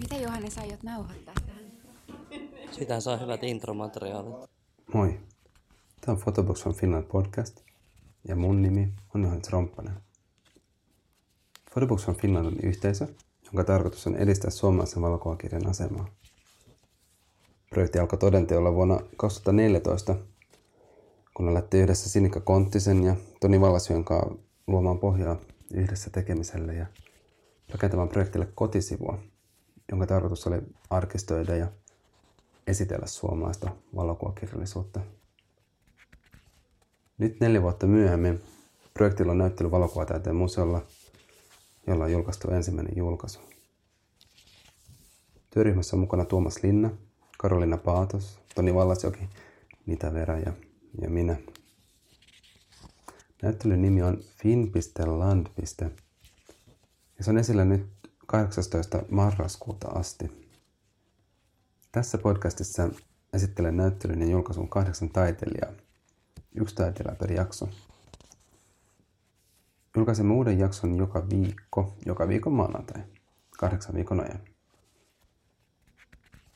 Miten Johannes aiot nauhoittaa tähän? Sitä saa hyvät intromateriaalit. Moi. Tämä on Photobox from Finland podcast ja mun nimi on Johannes Romppanen. Photobox from Finland on yhteisö, jonka tarkoitus on edistää suomalaisen valokuvakirjan asemaa. Projekti alkoi todenteolla vuonna 2014, kun alettiin yhdessä Sinikka Konttisen ja Toni Vallasjön kanssa luomaan pohjaa yhdessä tekemiselle ja rakentamaan projektille kotisivua, jonka tarkoitus oli arkistoida ja esitellä suomalaista valokuvakirjallisuutta. Nyt neljä vuotta myöhemmin projektilla on näyttely valokuvataiteen museolla, jolla on julkaistu ensimmäinen julkaisu. Työryhmässä on mukana Tuomas Linna, Karolina Paatos, Toni Vallasjoki, Nita Vera ja, ja minä. Näyttelyn nimi on fin.land. Ja se on esillä nyt 18. marraskuuta asti. Tässä podcastissa esittelen näyttelyn ja julkaisun kahdeksan taiteilijaa. Yksi taiteilija per jakso. Julkaisemme uuden jakson joka viikko, joka viikon maanantai, kahdeksan viikon ajan.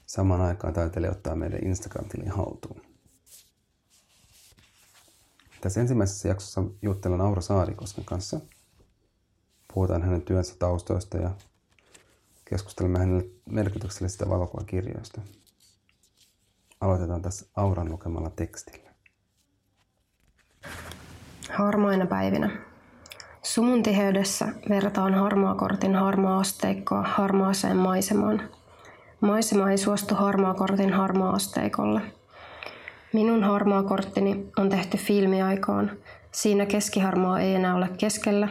Samaan aikaan taiteilija ottaa meidän Instagram-tilin haltuun. Tässä ensimmäisessä jaksossa juttelen Aura Saarikosken kanssa. Puhutaan hänen työnsä taustoista ja keskustelemme hänelle merkityksellisistä valokuvakirjoista. Aloitetaan tässä Auran lukemalla tekstillä. Harmaina päivinä. Sumun tiheydessä vertaan harmaakortin harmaa asteikkoa harmaaseen maisemaan. Maisema ei suostu harmaakortin harmaa asteikolle. Minun harmaakorttini on tehty filmiaikaan. Siinä keskiharmaa ei enää ole keskellä.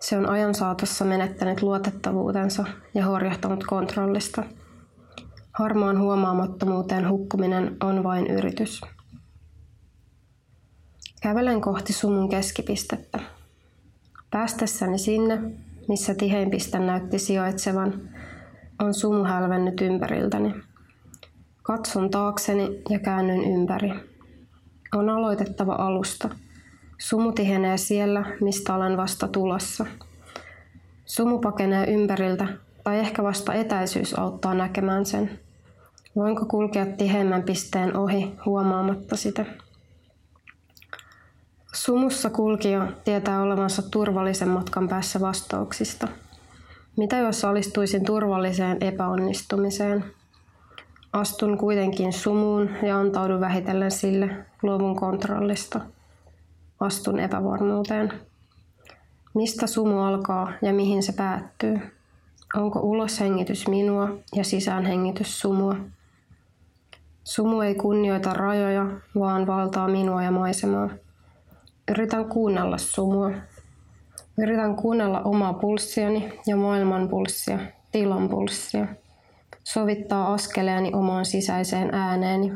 Se on ajan saatossa menettänyt luotettavuutensa ja horjahtanut kontrollista. Harmaan huomaamattomuuteen hukkuminen on vain yritys. Kävelen kohti sumun keskipistettä. Päästessäni sinne, missä tihein piste näytti sijaitsevan, on sumu hälvennyt ympäriltäni. Katson taakseni ja käännyn ympäri. On aloitettava alusta. Sumu tihenee siellä, mistä olen vasta tulossa. Sumu pakenee ympäriltä, tai ehkä vasta etäisyys auttaa näkemään sen. Voinko kulkea tiheimmän pisteen ohi huomaamatta sitä? Sumussa kulkija tietää olevansa turvallisen matkan päässä vastauksista. Mitä jos alistuisin turvalliseen epäonnistumiseen? Astun kuitenkin sumuun ja antaudun vähitellen sille, luovun kontrollista. Astun epävarmuuteen. Mistä sumu alkaa ja mihin se päättyy? Onko uloshengitys minua ja sisäänhengitys sumua? Sumu ei kunnioita rajoja, vaan valtaa minua ja maisemaa. Yritän kuunnella sumua. Yritän kuunnella omaa pulssiani ja maailman pulssia, tilan pulssia. Sovittaa askeleeni omaan sisäiseen ääneeni.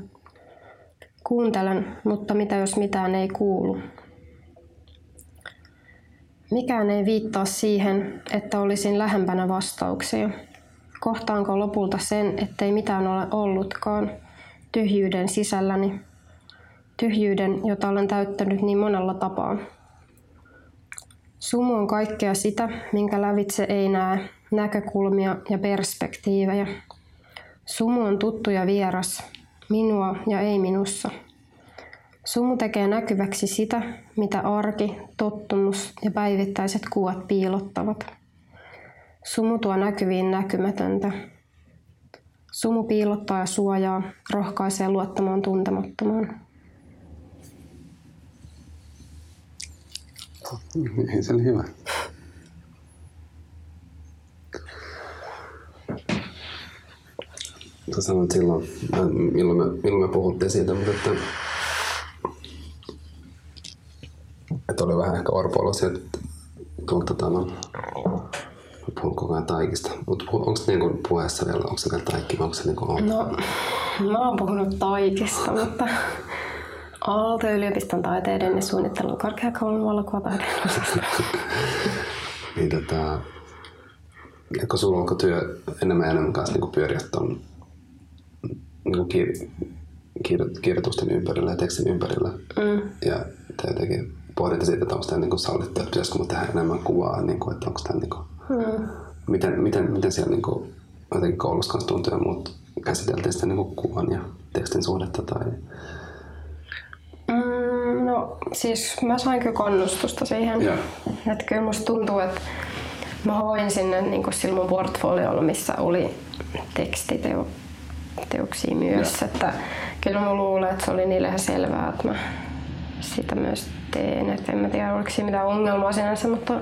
Kuuntelen, mutta mitä jos mitään ei kuulu? Mikään ei viittaa siihen, että olisin lähempänä vastauksia. Kohtaanko lopulta sen, ettei mitään ole ollutkaan, tyhjyyden sisälläni, tyhjyyden, jota olen täyttänyt niin monella tapaa. Sumu on kaikkea sitä, minkä lävitse ei näe, näkökulmia ja perspektiivejä. Sumu on tuttu ja vieras, minua ja ei minussa. Sumu tekee näkyväksi sitä, mitä arki, tottumus ja päivittäiset kuvat piilottavat. Sumu tuo näkyviin näkymätöntä. Sumu piilottaa ja suojaa, rohkaisee luottamaan tuntemattomaan. Ei se hyvä. Sä sanoit silloin, milloin me, milloin me puhuttiin siitä, mutta että, että oli vähän ehkä orpo että kun tota, no, puhun koko ajan taikista. Mutta onko se niin puheessa vielä, onko se vielä taikki vai onko se niin kuin No, mä oon puhunut taikista, mutta Aalto-yliopiston taiteiden ja suunnittelun korkeakoulun valokuvataiteiden niin tota, kun sulla onko työ enemmän ja enemmän kanssa niin pyöriä tuon niin kir- kir- kirjoitusten ympärillä ja tekstin ympärillä. Mm. Ja te jotenkin pohditte siitä, että onko tämä niin sallittu, että pitäisikö tehdä enemmän kuvaa, niin kuin, että onko tämä niin kuin, mm. miten, miten, miten siellä niin kuin, jotenkin koulussa kanssa tuntui ja muut käsiteltiin sitä niin kuin kuvan ja tekstin suhdetta tai Mm, no siis mä sain kyllä kannustusta siihen. Joo. Että kyllä musta tuntuu, että mä hoin sinne niin kuin sillä mun portfoliolla, missä oli tekstiteoksia myös. Että kyllä mä luulen, että se oli niille ihan selvää, että mä sitä myös teen. Et en mä tiedä, oliko siinä mitään ongelmaa sinänsä, mutta,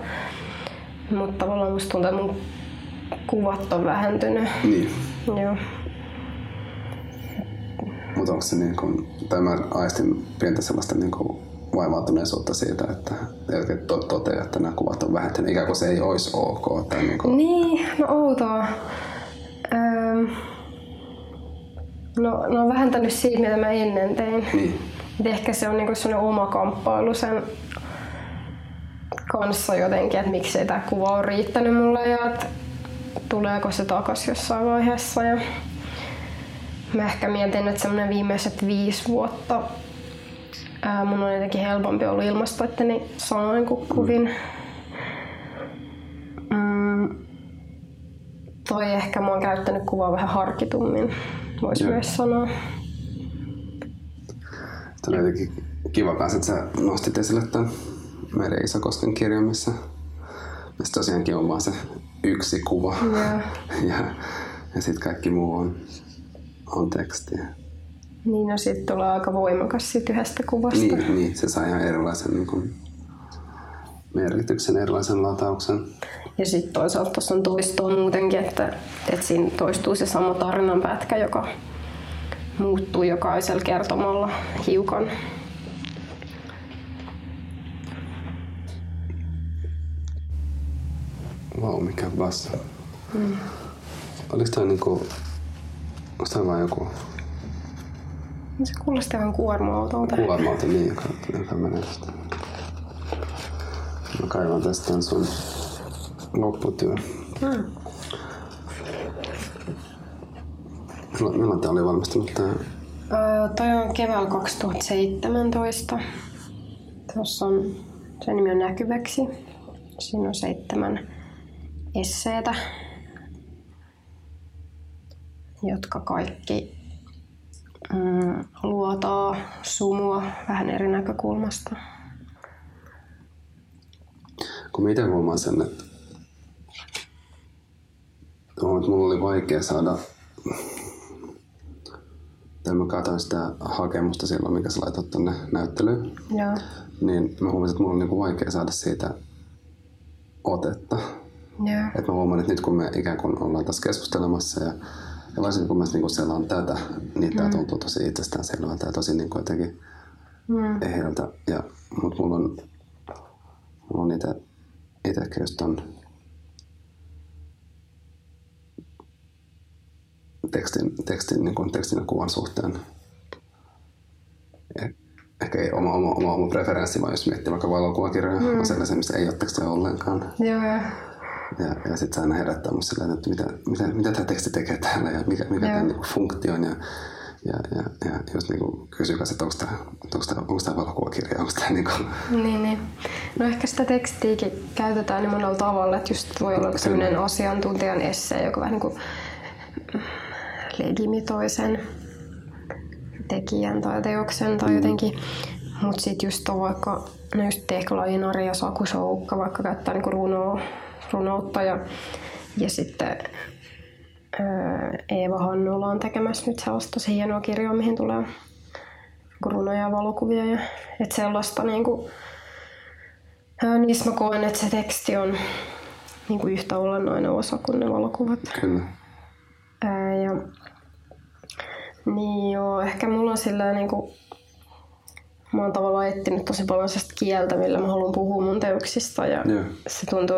mutta tavallaan musta tuntuu, että mun kuvat on vähentynyt. niin. Joo. Mutta onko se niin kuin, tai mä aistin pientä sellaista niin kuin vaivautuneisuutta siitä, että jotenkin to, toteaa, että nämä kuvat on vähentynyt, ikään kuin se ei olisi ok. Tai niin kuin, Niin, no outoa. Öö, no, no on vähentänyt siitä, mitä mä ennen tein. Niin. Et ehkä se on niinku sellainen oma kamppailu sen kanssa jotenkin, että miksei tämä kuva on riittänyt mulle ja että tuleeko se takas jossain vaiheessa. Ja mä ehkä mietin, että semmoinen viimeiset viisi vuotta ää, mun on jotenkin helpompi ollut ilmaista itteni sanoin kuin kuvin. Mm, toi ehkä mä oon käyttänyt kuvaa vähän harkitummin, voisi myös sanoa. Se oli jotenkin kiva kanssa, että sä nostit esille tämän Meri Isakosken kirjan, missä, missä tosiaankin on vaan se yksi kuva. Joo. ja ja sitten kaikki muu on, on tekstiä. Niin, no sit tulee aika voimakas siitä yhdestä kuvasta. Niin, niin, se saa ihan erilaisen niin kuin, merkityksen, erilaisen latauksen. Ja sitten toisaalta tuossa on toistoa muutenkin, että, että siinä toistuu se sama tarinanpätkä, joka muuttuu jokaisella kertomalla hiukan. Vau, wow, mikä bassa. Mm. Oliko tämä niinku, onko tämä vaan joku Se kuulostaa ihan kuorma-autolta. kuorma niin, joka, joka menee tästä. Mä kaivan tästä sun lopputyön. Mm. Milloin, milloin tää oli valmistunut tää? Öö, toi on keväällä 2017. Tuossa on, sen nimi on Näkyväksi. Siinä on seitsemän esseetä, jotka kaikki mm, luotaa sumua vähän eri näkökulmasta. Kun mä itse huomaan sen, että huomaan, että mulla oli vaikea saada tai mä katsoin sitä hakemusta silloin, mikä sä laitot tonne näyttelyyn, Joo. niin mä huomasin, että mulla on niinku vaikea saada siitä otetta. Joo. Et mä huomaan, että nyt kun me ikään kuin ollaan tässä keskustelemassa ja, ja varsinkin kun mä niin selaan tätä, niin tää tuntuu tosi itsestäänselvältä ja tosi niin kuin jotenkin Mm. eheältä. Ja, mut mulla on, mulla on ite, itekin just ton tekstin, tekstin, niin kuin tekstin ja kuvan suhteen. Eh- Ehkä ei oma, oma, oma, oma preferenssi, vaan jos miettii vaikka valokuvakirjoja, mm. on sellaisia, missä ei ole tekstiä ollenkaan. Joo, joo. Ja, ja sitten se aina herättää musta sillä, että mitä, mitä, mitä tämä teksti tekee täällä ja mikä, mikä Joo. tämän niinku funktio on. Ja, ja, ja, ja just niinku kysyy kanssa, että onko tämä, onko tämä, onko tämä valokuvakirja, onko tämä niinku, Niin, niin. No ehkä sitä tekstiäkin käytetään niin monella tavalla, että just voi olla sellainen asiantuntijan essee, joka vähän niin kuin legimitoi sen tekijän tai teoksen tai jotenkin. Mutta sitten just on vaikka, no just Tekla Inari ja Saku Soukka vaikka käyttää niinku runoa, runoutta ja, ja sitten Eeva Hannula on tekemässä nyt sellaista tosi hienoa kirjaa, mihin tulee niinku runoja ja valokuvia. Ja, et sellaista niinku, ää, niissä mä koen, että se teksti on niinku yhtä olennainen osa kuin ne valokuvat. kyllä. Ää, ja, niin joo, ehkä mulla on sillä niinku, mä oon tavallaan etsinyt tosi paljon sellaista kieltä, millä mä haluan puhua mun teoksista ja Joo. se tuntuu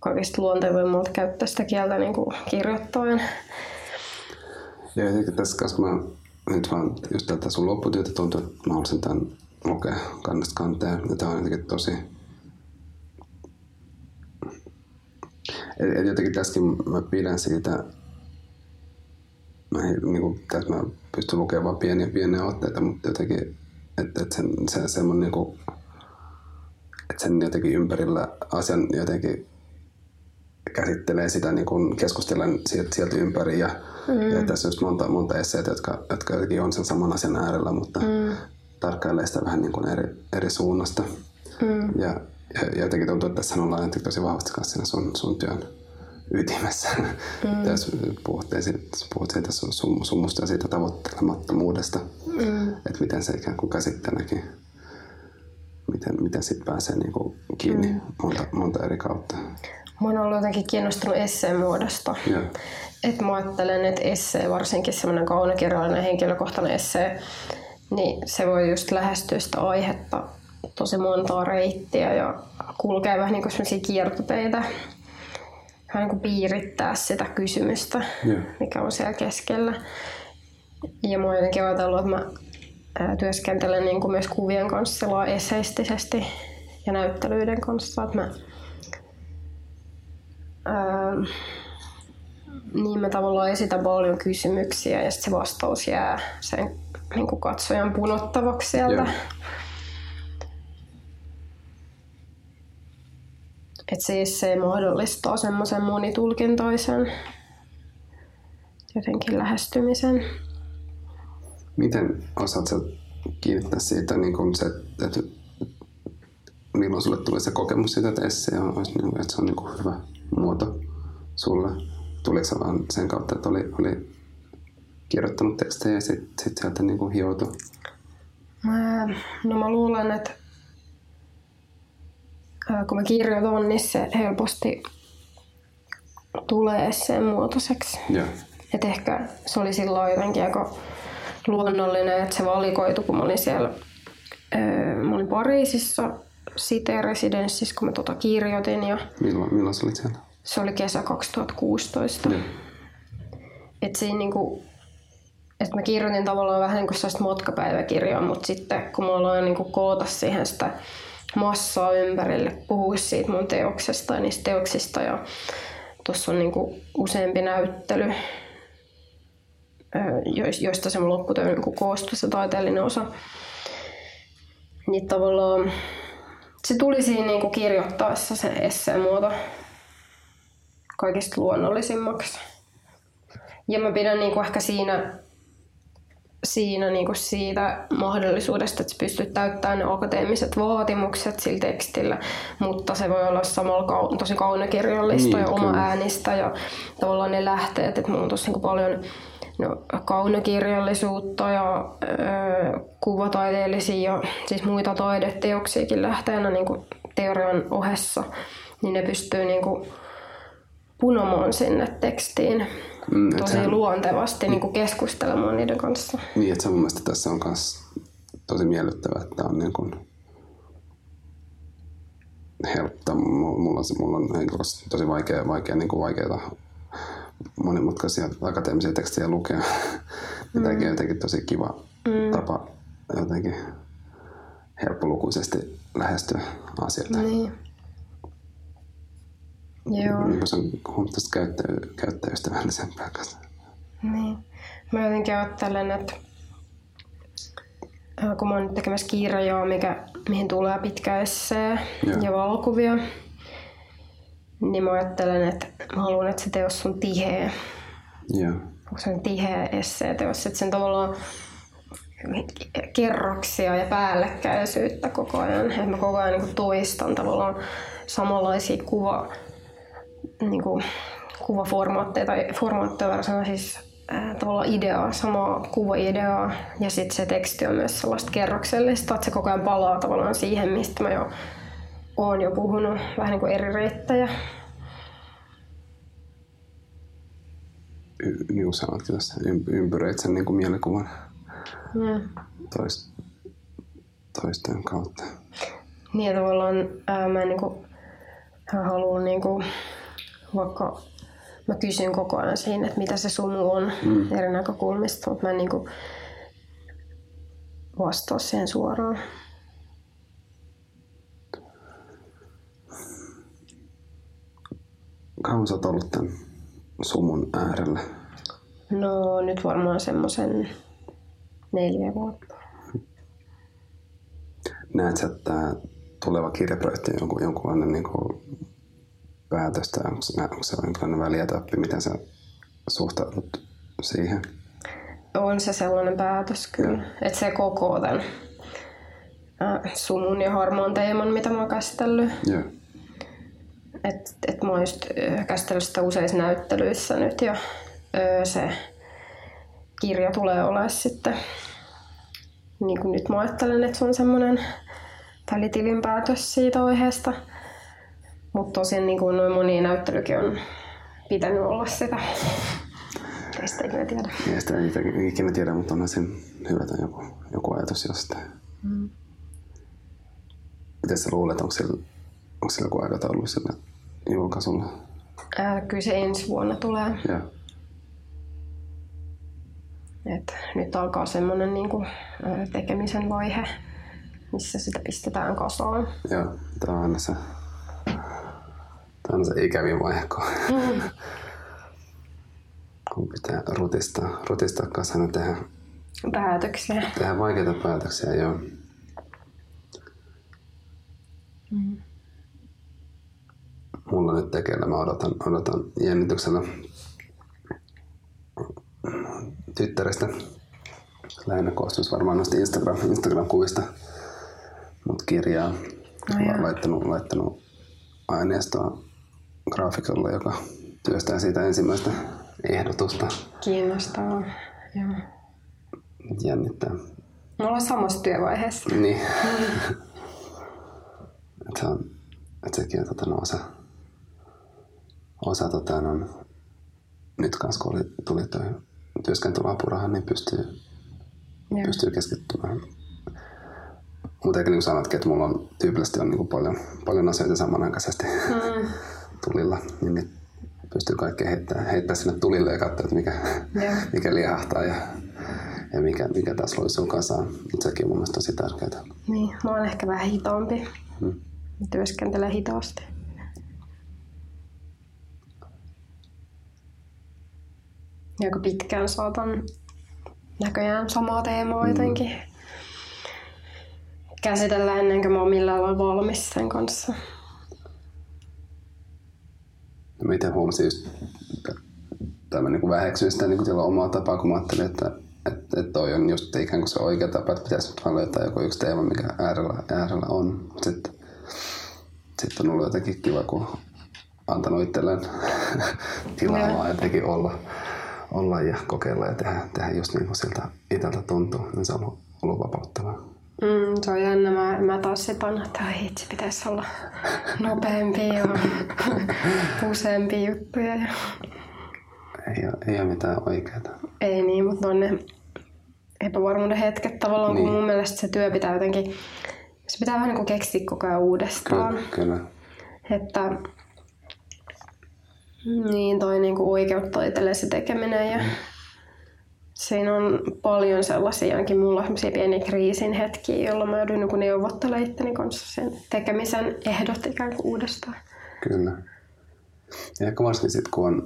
kaikista luontevimmalta käyttää sitä kieltä niinku kirjoittaen. Ja jotenkin tässä kanssa mä nyt vaan just tätä sun lopputyötä tuntuu, että mä haluaisin tämän lukea kannesta kanteen. Ja tää on jotenkin tosi... Et, et jotenkin tässäkin mä pidän siitä, mä, niin kuin, tässä mä pystyn lukemaan pieniä pieniä otteita, mutta jotenkin, että et sen, se, semmoinen niin kuin, että sen jotenkin ympärillä asian jotenkin käsittelee sitä niin kuin keskustellen sieltä, sieltä ympäri. Ja, mm. ja tässä on just monta, monta esseitä, jotka, jotka jotenkin on sen saman asian äärellä, mutta mm. tarkkailee sitä vähän niin kuin eri, eri suunnasta. Mm. Ja, ja, ja jotenkin tuntuu, että tässä ollaan tosi vahvasti kanssa siinä sun, sun työn ytimessä. Mm. Tässä puhuttiin puhut siitä sum, sumusta ja siitä tavoittelemattomuudesta, mm. että miten se ikään kuin käsitteenäkin, miten, miten sitten pääsee niin kuin kiinni mm. monta, monta eri kautta. Mä oon ollut jotenkin kiinnostunut esseen muodosta. Yeah. Et mä ajattelen, että essee, varsinkin semmoinen kaunokirjallinen henkilökohtainen essee, niin se voi just lähestyä sitä aihetta tosi montaa reittiä ja kulkee vähän niin kuin kiertoteitä. Vähän niin kuin piirittää sitä kysymystä, yeah. mikä on siellä keskellä. Ja mä oon jotenkin ajatellut, että mä työskentelen niin kuin myös kuvien kanssa eseistisesti ja näyttelyiden kanssa. Että mä Öö, niin mä tavallaan esitän paljon kysymyksiä ja sitten se vastaus jää sen niin kuin katsojan punottavaksi sieltä. Että siis se mahdollistaa semmoisen monitulkintoisen jotenkin lähestymisen. Miten osaat sä kiinnittää siitä niin kun se, että milloin sulle tulee se kokemus siitä, että essee on, niin että se on niin hyvä muoto sulle? Tuliko se vaan sen kautta, että oli, oli kirjoittanut tekstejä ja sitten sit sieltä niin kuin hioutu? Mä, no mä luulen, että kun mä kirjoitan, niin se helposti tulee sen muotoiseksi. Yeah. Et ehkä se oli silloin jotenkin aika luonnollinen, että se valikoitu, kun mä olin siellä, mä olin Pariisissa Cité-residenssissä, kun mä tota kirjoitin. Ja milloin, milloin sä olit siellä? Se oli kesä 2016. Mm. Et siinä niinku, et mä kirjoitin tavallaan vähän niin kuin sellaista matkapäiväkirjaa, mutta sitten kun mä aloin niinku koota siihen sitä massaa ympärille, puhua siitä mun teoksesta ja niistä teoksista ja tuossa on niinku useampi näyttely, joista se mun lopputyö niinku koostui se taiteellinen osa. Niin tavallaan se tuli siinä niinku kirjoittaessa se esseen muoto kaikista luonnollisimmaksi. Ja mä pidän niinku ehkä siinä, siinä niinku siitä mahdollisuudesta, että pystyt täyttämään ne akateemiset vaatimukset sillä tekstillä, mutta se voi olla samalla kau- tosi kaunokirjallista niin, ja oma kyllä. äänistä ja tavallaan ne lähteet, että mulla on tosi niinku paljon no, kaunokirjallisuutta ja öö, kuvataiteellisia ja siis muita taideteoksiakin lähteenä niin kuin teorian ohessa, niin ne pystyy niin kuin punomaan sinne tekstiin mm, tosi sehän, luontevasti niin kuin keskustelemaan niiden kanssa. Niin, että se mun mielestä tässä on myös tosi miellyttävää, että on niin kuin helppo. Mulla, mulla on tosi vaikea, vaikea, niin kuin vaikeita monimutkaisia akateemisia tekstejä lukea. Mm. Tämäkin on jotenkin tosi kiva mm. tapa jotenkin helppolukuisesti lähestyä asioita. Niin. Joo. Niin se on huomattavasti käyttö, käyttäjäystävällisempää kanssa. Niin. Mä jotenkin ajattelen, että kun mä oon nyt tekemässä kirjaa, mikä, mihin tulee pitkä essee Joo. ja valokuvia, niin mä ajattelen, että mä haluan, että se teos on tiheä. Joo. Se on tiheä esseeteos, että sen tavallaan kerroksia ja päällekkäisyyttä koko ajan. Että mä koko ajan niin toistan tavallaan samanlaisia kuva, niin kuin, kuvaformaatteja tai formaatteja verran siis äh, tavallaan ideaa, samaa kuvaideaa ja sitten se teksti on myös sellaista kerroksellista, että se koko ajan palaa tavallaan siihen, mistä mä jo oon jo puhunut, vähän niin kuin eri reittejä. Y- niin sanotkin tässä, ympyröit sen niin kuin mielikuvan mm. toist, toisten kautta. Niin tavallaan ää, mä niin kuin, haluan niin kuin, vaikka mä kysyn koko ajan siinä, että mitä se sumu on mm. eri näkökulmista, mutta mä en niin kuin, vastaa siihen suoraan. Kauan sä oot ollut tämän sumun äärellä? No nyt varmaan semmoisen neljä vuotta. Näet sä, että tämä tuleva kirjaprojekti on jonkun, jonkunlainen niin kuin päätöstä? Onko se, onko se jonkinlainen välietappi, miten sä suhtaudut siihen? On se sellainen päätös kyllä, että se koko tämän äh, sumun ja harmaan teeman, mitä mä oon käsitellyt. Joo. Et, et mä oon just käsitellyt sitä useissa näyttelyissä nyt ja se kirja tulee olemaan sitten, niin kuin nyt mä ajattelen, että se on semmoinen välitilinpäätös siitä aiheesta. Mutta tosiaan niin kuin noin moni näyttelykin on pitänyt olla sitä. Ei sitä ikinä tiedä. Ei sitä ikinä- ikinä tiedä, mutta onhan sen hyvä tai joku, joku ajatus jostain. Mm. Miten sä luulet, onko sillä, onko sillä joku aikataulu sillä julkaisulla? Ää, kyllä se ensi vuonna tulee. Joo. Et nyt alkaa semmoinen niin kuin, tekemisen vaihe, missä sitä pistetään kasaan. Joo, tämä on aina se, on se ikävin vaihe, kun, kun pitää rutistaa, rutistaa kasana tehdä, Päätöksiä. tehdä vaikeita päätöksiä. Joo. Mulla nyt tekeillä, mä odotan, odotan jännityksellä tyttärestä. Lähinnä koostuisi varmaan noista Instagram, Instagram-kuvista, mutta kirjaa. No joo. laittanut, laittanut aineistoa graafikolle, joka työstää siitä ensimmäistä ehdotusta. Kiinnostavaa. Joo. Jännittää. Me ollaan samassa työvaiheessa. Niin. että se on, että sekin on tota, no, osa, osa tota, no, nyt kanssa kun oli, tuli toi työskentelyapuraha, niin pystyy, pystyy keskittymään. Mutta eikä niin kuin sanotkin, että mulla on tyypillisesti on niin kuin paljon, paljon asioita samanaikaisesti Mm. Tulilla, niin nyt pystyy kaikkea heittää, heittää sinne tulille ja katsoa, että mikä, Joo. mikä liehahtaa ja, ja mikä, mikä taas loisuu kasaan. Mutta sekin on mun mielestä tosi tärkeää. Niin, mä oon ehkä vähän hitaampi. Mm. Mä työskentelen hitaasti. Ja aika pitkään saatan näköjään samaa teemaa jotenkin käsitellä ennen kuin mä oon millään lailla valmis sen kanssa. Ja mä itse huomasin just, tai mä niin väheksyin sitä niin sillä omaa tapaa, kun mä ajattelin, että, että, että toi on just ikään kuin se oikea tapa, että pitäisi nyt vaan löytää joku yksi teema, mikä äärellä, äärellä on. Sitten sit on ollut jotenkin kiva, kun antanut itselleen tilaa vaan jotenkin olla, olla ja kokeilla ja tehdä, tehdä just niin kuin siltä itseltä tuntuu. Niin se on ollut, ollut vapauttavaa. Mm, se on jännä. Mä, mä taas sipan, että ai itse pitäisi olla nopeampia ja useampia juttuja. Ja... Ei ole, ei ole mitään oikeaa. Ei niin, mutta on ne epävarmuuden hetket tavallaan, niin. Niin. kun mun mielestä se työ pitää jotenkin, se pitää vähän niin kuin keksiä koko ajan uudestaan. Kyllä, kyllä. Että niin toi niinku oikeuttaa itselleen se tekeminen ja siinä on paljon sellaisia, ainakin mulla on sellaisia pieniä kriisin hetkiä, jolloin mä joudun niinku neuvottelemaan itteni kanssa sen tekemisen ehdot ikään kuin uudestaan. Kyllä. Ja varsinkin sitten, kun on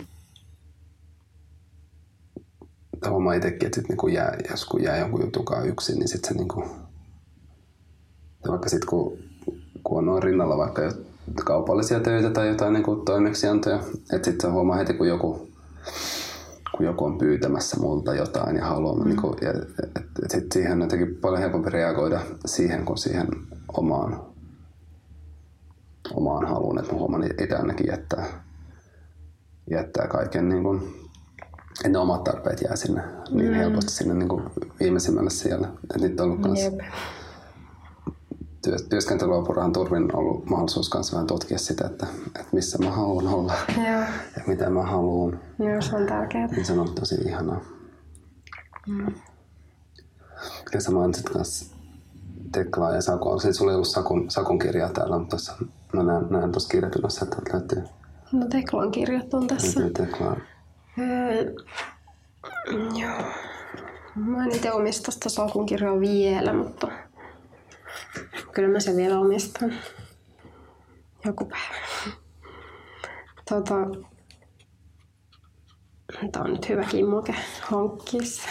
huomaa itsekin, että sit niinku jää, jos kun jää jonkun jutukaan yksin, niin sitten se niinku, tai vaikka sitten kun, kun on noin rinnalla vaikka jo kaupallisia töitä tai jotain niinku toimeksiantoja, että sitten huomaa heti, kun joku, kun joku on pyytämässä multa jotain ja haluaa, mm. niinku, ja, et, et sit siihen on jotenkin paljon helpompi reagoida siihen kuin siihen omaan, omaan haluun, että mä huomaan että itse ainakin jättää, jättää kaiken niin kuin, että ne omat tarpeet jää sinne niin Mm. helposti sinne niin kuin viimeisimmälle siellä. Et nyt on ollut kans Jep. Työ, työskentelyapurahan turvin ollut mahdollisuus kanssa vähän tutkia sitä, että, että missä mä haluan olla Joo, ja mitä mä haluan. joo, se on tärkeää. Niin se on ollut tosi ihanaa. Ja sä mainitsit kanssa Teklaa ja Sakua. Siis sulla ei ollut Sakun, Sakun kirjaa täällä, mutta tuossa, mä näen, näen tuossa kirjapinossa, että löytyy, No Teklan kirjat on tässä. löytyy Teklaa. Öö, joo. Mä en itse omista sitä Sakun kirjaa vielä, mutta kyllä mä sen vielä omistan. Joku päivä. Tota, tää on nyt hyvä kimmoke hankkia se.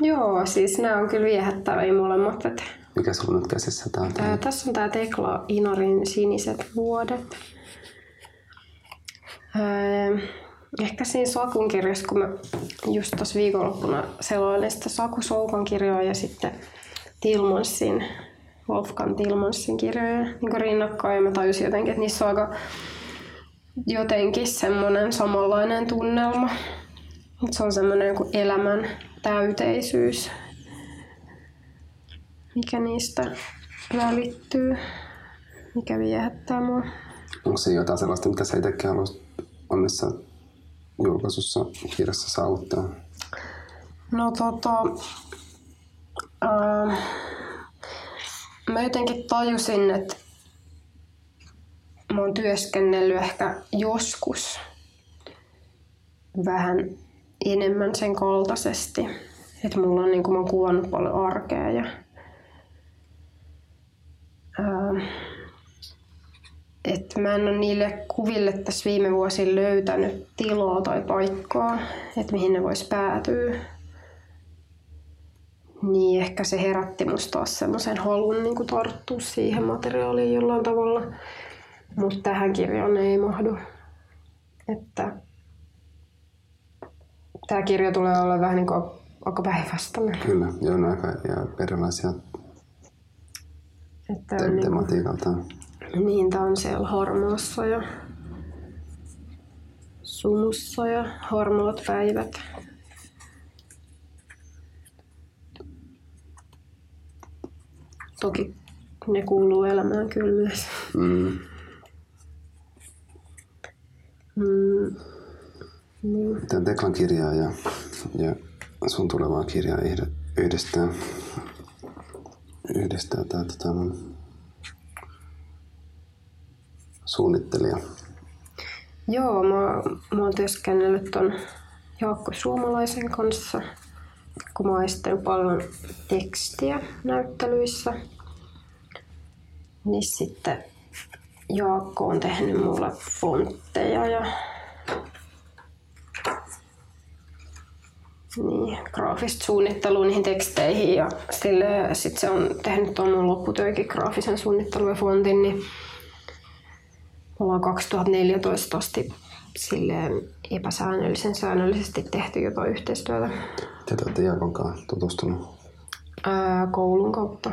Joo, siis nämä on kyllä viehättäviä molemmat. Et Mikä sulla on nyt käsissä? Tää on Ää, tää. tässä on tämä Tekla Inarin siniset vuodet. Ää, ehkä siinä Sakun kirjassa, kun mä just tuossa viikonloppuna seloilin sitä Saku Soukan kirjaa ja sitten Tilmansin, Wolfgang Tilmansin kirjoja niin rinnakkain. Ja mä tajusin jotenkin, että niissä on aika jotenkin semmoinen samanlainen tunnelma. Se on semmoinen joku elämän täyteisyys, mikä niistä välittyy, mikä viehättää mua. Onko se jotain sellaista, mitä sä itsekin haluaisit onnessa julkaisussa kirjassa saavuttaa? No tota, ää, mä jotenkin tajusin, että mä oon työskennellyt ehkä joskus vähän enemmän sen kaltaisesti. Että mulla on, niin mä oon kuvannut paljon arkea ja ää, että mä en ole niille kuville tässä viime vuosina löytänyt tilaa tai paikkaa, että mihin ne vois päätyä. Niin ehkä se herätti musta taas semmoisen halun niin tarttua siihen materiaaliin jollain tavalla. Mutta tähän kirjaan ei mahdu. Että tämä kirja tulee olla vähän niin kuin aika päinvastainen. Kyllä, joo, ne on aika ja erilaisia Että te- niin, tematiikaltaan. niin tää on siellä harmaassa ja sumussa ja harmaat päivät. Toki ne kuuluu elämään kyllä myös. Mm. Mm. Niin. Miten Teklan kirjaa ja, ja sun tulevaa kirjaa yhd- yhdistää, yhdistää tää tota, mun suunnittelija. Joo, mä, mä oon työskennellyt ton Jaakko Suomalaisen kanssa, kun mä oon paljon tekstiä näyttelyissä. Niin sitten Jaakko on tehnyt mulle fontteja ja niin, graafista suunnittelua niihin teksteihin ja sille se on tehnyt tuon mun lopputyökin graafisen suunnittelun ja fontin, niin me ollaan 2014 asti silleen epäsäännöllisen säännöllisesti tehty jotain yhteistyötä Te olette Jaakon kanssa tutustunut. ää, koulun kautta.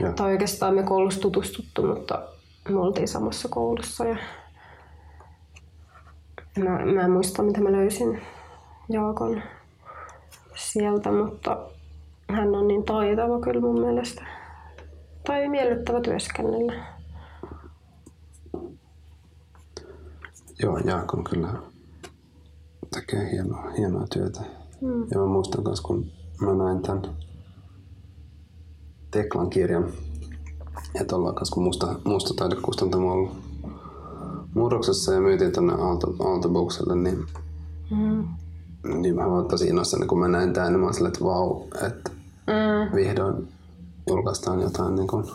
Ja, Tai oikeastaan me koulussa tutustuttu, mutta me oltiin samassa koulussa ja mä, mä en muista mitä mä löysin Jaakon sieltä, mutta hän on niin taitava kyllä mun mielestä. Tai miellyttävä työskennellä. joo, Jaakko kyllä tekee hienoa, hienoa työtä. Mm. Ja mä muistan myös, kun mä näin tämän Teklan kirjan, että ollaan kanssa, kun musta, musta taidekustantamo on ollut murroksessa ja myytiin tonne Aalto, Aalto Bookselle, niin, Mm. niin mä vaan tosi innoissani, kun mä näin tämän, niin mä olin että vau, että Mm. vihdoin julkaistaan jotain niin kuin,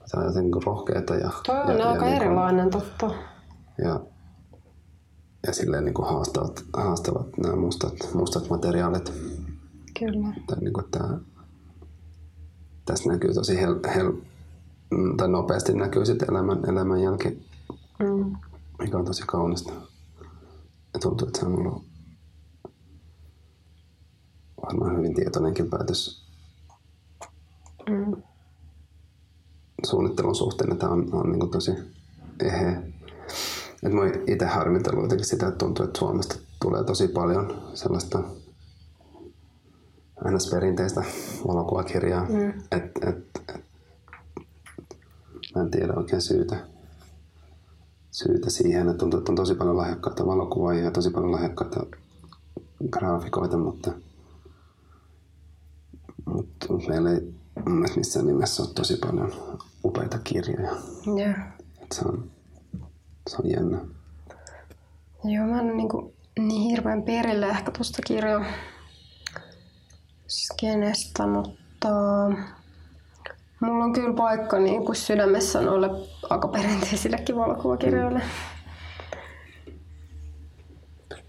jotain jotenkin niin rohkeita ja, Toi on ja, aika ja, erilainen totta. ja, ja silleen niin kuin haastavat, haastavat nämä mustat, mustat materiaalit. Kyllä. Tai niin kuin tää, tässä näkyy tosi hel, hel, mm, tai nopeasti näkyy sitten elämän, elämän jälki, Mm. mikä on tosi kaunista. Ja tuntuu, että se on ollut varmaan hyvin tietoinenkin päätös Mm. suunnittelun suhteen, että on, on niin tosi eheä. Et mä oon itse harmitellut jotenkin sitä, että tuntuu, että Suomesta tulee tosi paljon sellaista ns. perinteistä valokuvakirjaa. Mm. Et, et, et, mä en tiedä oikein syytä, syytä siihen, että tuntuu, että on tosi paljon lahjakkaita valokuvaajia ja tosi paljon lahjakkaita graafikoita, mutta, mutta meillä ei mun mielestä missään nimessä ole tosi paljon upeita kirjoja. Yeah. Et se, on, se on jännä. Joo, mä en niin, niin hirveän perille ehkä tuosta kirjan skenestä, mutta mulla on kyllä paikka niin kuin sydämessä noille aika perinteisillekin valokuvakirjoille.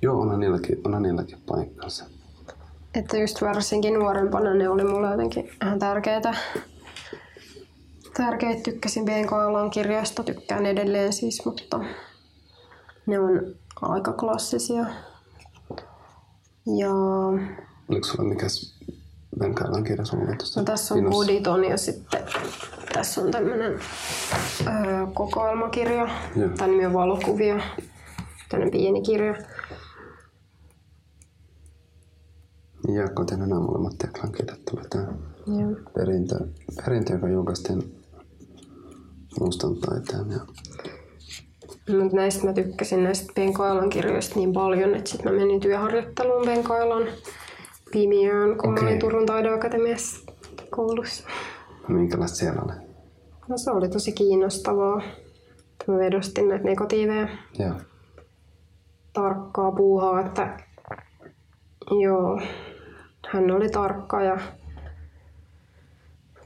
Joo, onhan niilläkin, onhan niilläkin paikkansa. Että just varsinkin nuorempana ne oli mulle jotenkin ihan tärkeitä. Tärkeitä tykkäsin BNK-alan kirjoista, tykkään edelleen siis, mutta ne on aika klassisia. Ja Oliko sulla mikäs Venkailan kirja sulla tuossa? no, tässä on? Buditon ja sitten tässä on tämmöinen öö, kokoelmakirja. Joo. Tämä nimi on valokuvia. Tämmöinen pieni kirja. Ja kuten nämä molemmat Teklan kirjoittavat. Tämä perintö, perintö, joka julkaistiin mustan taiteen. Ja, Mut näistä mä tykkäsin näistä Penkoilan kirjoista niin paljon, että sitten mä menin työharjoitteluun Penkoilan Pimiöön, kun okay. mä olin Turun taideakatemiassa koulussa. minkälaista siellä oli? No se oli tosi kiinnostavaa. Mä vedostin näitä negatiiveja, Joo. tarkkaa puuhaa, että joo, hän oli tarkka ja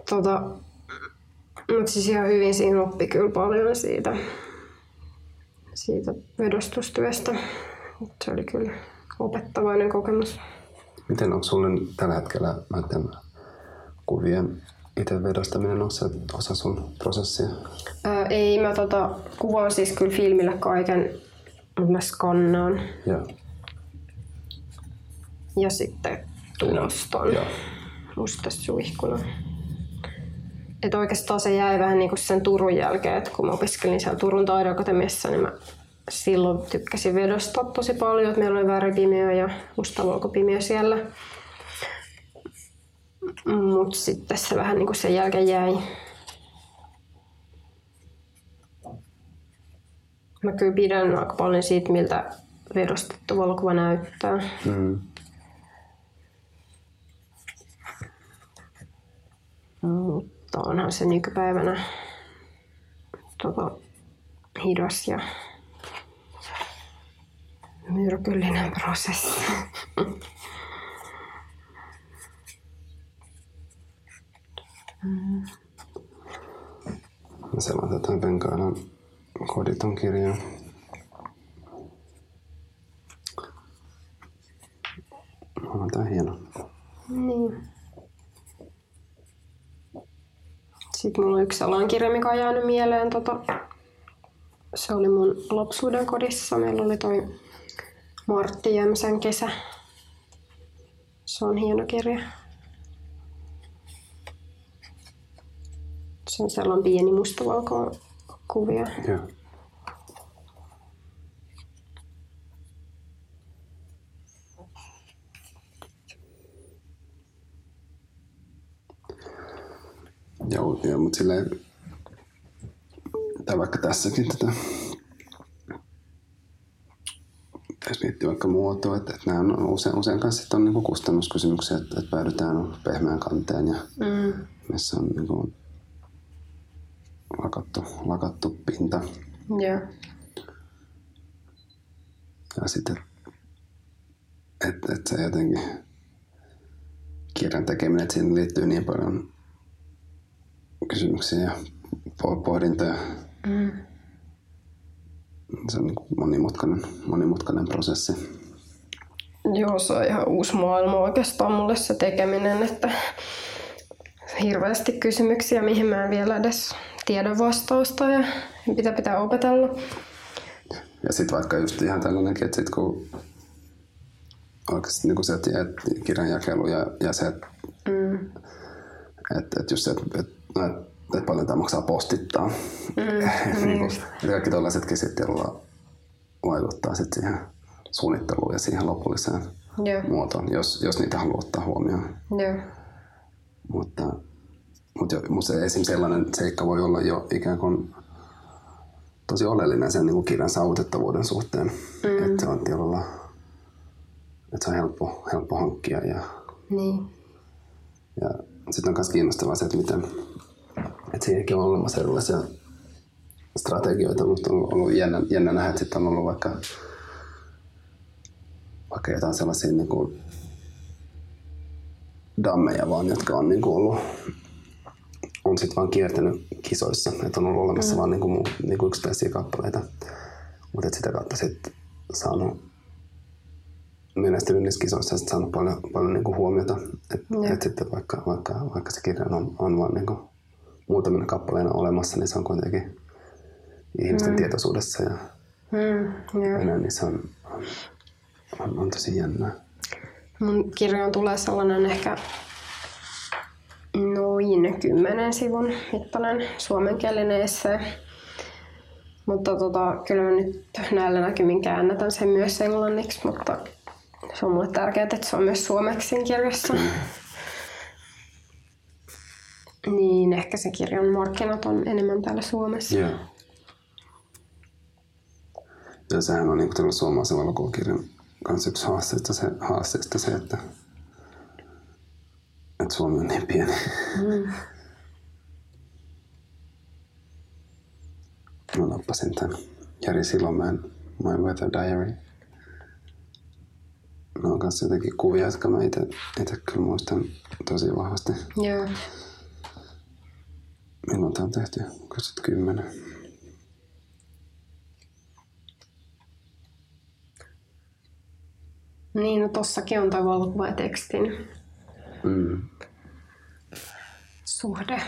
tota, mutta siis ihan hyvin siinä oppi kyllä paljon siitä, siitä vedostustyöstä. Se oli kyllä opettavainen kokemus. Miten onko sulle tällä hetkellä näiden kuvien itse vedostaminen, onko se osa sun prosessia? Ää, ei, mä tota, kuvaan siis kyllä filmillä kaiken, mutta mä skannaan Joo. ja sitten tunnistan Joo. mustasuihkuna. Et oikeastaan se jäi vähän niin kuin sen Turun jälkeen, että kun mä opiskelin siellä Turun taideakatemiassa, niin mä silloin tykkäsin vedostaa tosi paljon. että meillä oli väripimiö ja mustavalkopimiö siellä. Mutta sitten se vähän niin kuin sen jälkeen jäi. Mä kyllä pidän aika paljon siitä, miltä vedostettu valokuva näyttää. Mm. Mutta onhan se nykypäivänä tota, hidas ja myrkyllinen prosessi. Mä selaan tätä Venkailan koditon kirjaa. On tää hieno. Niin. Sitten mulla on yksi alankirja, mikä on jäänyt mieleen. Tota, se oli mun lapsuuden kodissa. Meillä oli toi Martti Jämsän kesä. Se on hieno kirja. Se on sellainen pieni mustavalko kuvia. Joo. Joo, joo mutta silleen, tai vaikka tässäkin tätä, jos miettii vaikka muotoa, että, että nämä on usein, usein kanssa on niin kustannuskysymyksiä, että, että päädytään pehmeän kanteen ja Mm. missä on niin kuin lakattu, lakattu pinta. Joo. Ja sitten, että et se jotenkin kirjan tekeminen, että siihen liittyy niin paljon kysymyksiä ja po- pohdintoja. Mm. Se on niin monimutkainen, monimutkainen prosessi. Joo, se on ihan uusi maailma oikeastaan mulle se tekeminen, että hirveästi kysymyksiä, mihin mä en vielä edes tiedä vastausta ja mitä pitää opetella. Ja sitten vaikka just ihan tällainenkin, että sit kun oikeasti niin se, että et kirjan jakelu ja, ja se, että Mm. et, et just se, että et, no, et, et paljon tämä maksaa postittaa. Mm. niin kuin, että kaikki tällaisetkin sitten jolla vaikuttaa sitten siihen suunnitteluun ja siihen lopulliseen Joo, muotoon, jos, jos niitä haluaa ottaa huomioon. joo. Mutta, mutta, jo, mutta se, esim. sellainen seikka voi olla jo ikään kuin tosi oleellinen sen niin kuin kirjan saavutettavuuden suhteen. Mm. Että se on tietyllä että se on helppo, helppo hankkia. Ja, Niin. ja sitten on myös kiinnostavaa se, että miten että siihenkin on olemassa erilaisia strategioita, mutta on ollut jännä, jännä nähdä, että sitten on ollut vaikka, vaikka jotain sellaisia niin kuin dammeja vaan, jotka on niin kuin ollut on sitten vaan kiertänyt kisoissa, että on ollut olemassa mm. vaan niinku, mu- niinku yksittäisiä kappaleita, mutta sitä kautta sitten saanut menestynyt niissä kisoissa ja saanut paljon, paljon niin kuin huomiota. Et, et sitten vaikka, vaikka, vaikka se kirja on, on vaan niin kuin muutamina kappaleina olemassa, niin se on kuitenkin ihmisten mm. tietoisuudessa ja, Mm, ja joo. näin, niin se on, on, on, tosi jännää. Mun kirjoon tulee sellainen ehkä noin kymmenen sivun mittainen suomenkielinen essee. Mutta tota, kyllä mä nyt näillä näkymin käännätän sen myös englanniksi, mutta se on mulle tärkeää, että se on myös suomeksi kirjassa. Niin ehkä se kirjan markkinat on enemmän täällä Suomessa. Joo. Ja sehän on niin kuin suomalaisen valokuvakirjan kanssa yksi haasteista se, haasteista se että, että Suomi on niin pieni. Mm. Mä nappasin tämän Jari Silomäen My Weather Diary. Ne on kanssa jotenkin kuvia, jotka mä itse kyllä muistan tosi vahvasti. Joo. Milloin tämä on tehty? 2010. Niin, no tossakin on toi valokuva ja tekstin Mm. suhde.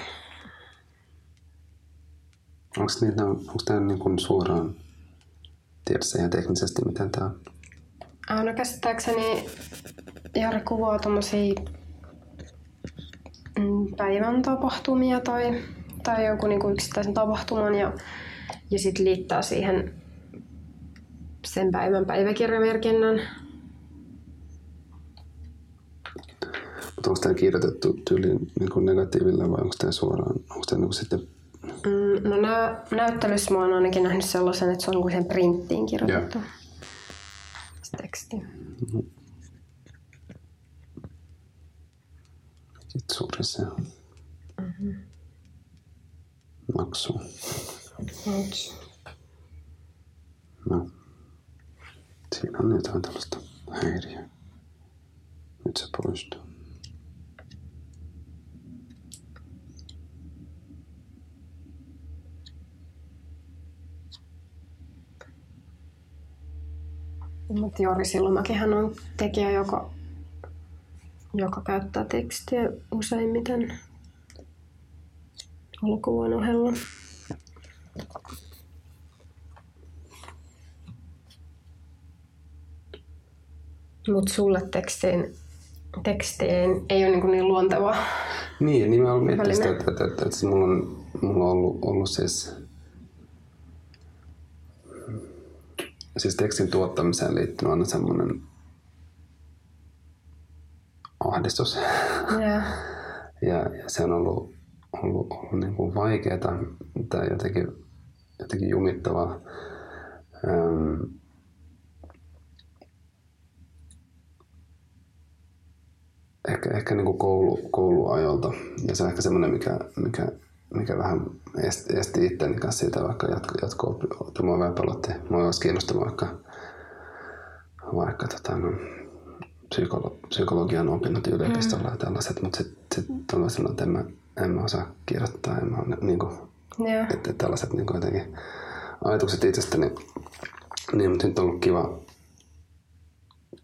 Onko niitä, onko tämä niin kuin suoraan tiedossa ihan teknisesti, miten tämä on? Ah, no käsittääkseni Jari kuvaa tommosia mm, päivän tapahtumia tai, tai joku niinku yksittäisen tapahtuman ja, ja sitten liittää siihen sen päivän päiväkirjamerkinnän. Mutta onko tämä kirjoitettu tyyliin niin negatiivilla vai onko tämä suoraan? Onko tämä niin sitten... Mm, no nä- näyttelyssä mä oon ainakin nähnyt sellaisen, että se on kuin sen printtiin kirjoitettu. Se teksti. Kitsuri se on. Mm-hmm. Maksu. Mut No. Siinä on jotain tällaista häiriöä. Nyt se poistuu. Mutta Jori Silomäkihän on tekijä, joka, joka käyttää tekstiä useimmiten valokuvan ohella. Mutta sulle tekstiin, tekstiin ei ole niin, niin luontevaa. Niin, niin mä olen miettinyt sitä, että, että, että, että mulla on, mulla on ollut, ollut siis, siis tekstin tuottamiseen liittynyt aina semmoinen ahdistus. Ja, Ja, ja se on ollut, ollut, ollut niin kuin vaikeaa tai jotenkin, jotenkin jumittavaa. Öm, ehkä, ehkä niin kuin koulu, kouluajolta. Ja se on ehkä semmoinen, mikä, mikä, mikä vähän esti, esti itteni kanssa siitä, vaikka jatko, jatko vähän pelotti. Mua olisi kiinnostanut vaikka, vaikka tota, no, psykolo, psykologian opinnot yliopistolla mm. ja tällaiset, mutta sitten sit tuli sanoa, että en mä, en mä osaa kirjoittaa, en mä ole, niin kuin, ja, että että tällaiset niin kuin jotenkin ajatukset itsestäni. Niin, mutta nyt on ollut kiva,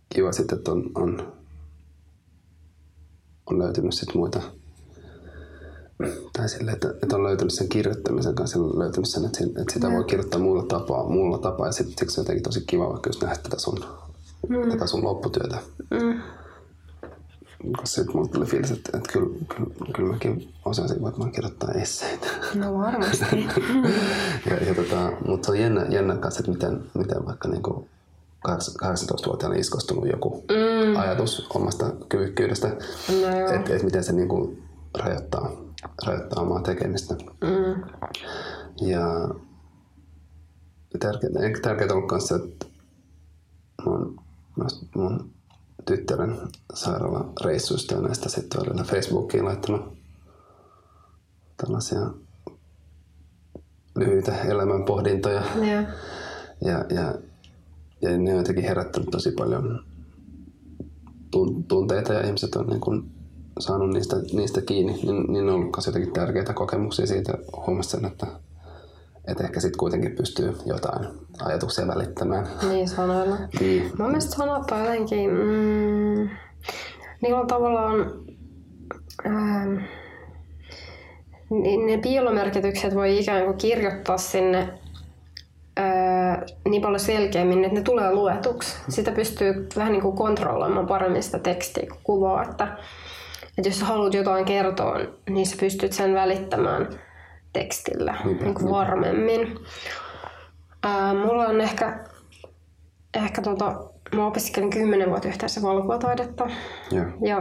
kiva sitten, että on, on, on löytynyt sit muita, tai sille, että, että on löytynyt sen kirjoittamisen kanssa, on löytynyt sen, että, että sitä voi kirjoittaa muulla tapaa, muulla tapaa ja sit, siksi on jotenkin tosi kiva vaikka just nähdä tätä sun, mm. tätä sun lopputyötä. mm, Koska sitten mulle tuli fiilis, että, että kyllä, kyllä, kyllä mäkin osasin varmaan kirjoittaa esseitä. no varmasti. ja, ja tota, mutta se on jännä, jännä kanssa, että miten, miten vaikka niinku 18-vuotiaana iskostunut joku mm. ajatus omasta kyvykkyydestä, No että et miten se niinku rajoittaa, rajoittaa omaa tekemistä. Mm, Ja tärkeää, ehkä tärkeää on myös se, että mun, mun tyttären sairaalareissuista ja näistä sitten välillä Facebookiin laittanut tällaisia lyhyitä elämänpohdintoja. ja, Ja, ja, ja ne on jotenkin herättänyt tosi paljon tun- tunteita ja ihmiset on niin kuin saanut niistä, niistä kiinni, niin, niin ne on ollut myös jotenkin tärkeitä kokemuksia siitä. Huomasin sen, että, että ehkä sitten kuitenkin pystyy jotain ajatuksia välittämään. Niin sanoilla. Niin. Mun mielestä sanat on jotenkin... Mm, niillä on tavallaan... Ähm, ni- ne piilomerkitykset voi ikään kuin kirjoittaa sinne ää, niin paljon selkeämmin, että ne tulee luetuksi. Sitä pystyy vähän niin kuin kontrolloimaan paremmin sitä tekstiä kuin kuvaa. Että, että jos haluat jotain kertoa, niin sä pystyt sen välittämään tekstillä Niinpä, niin kuin niinpä. varmemmin. Ää, mulla on ehkä, ehkä tota, mä opiskelin kymmenen vuotta yhteensä valokuvataidetta. Joo. Ja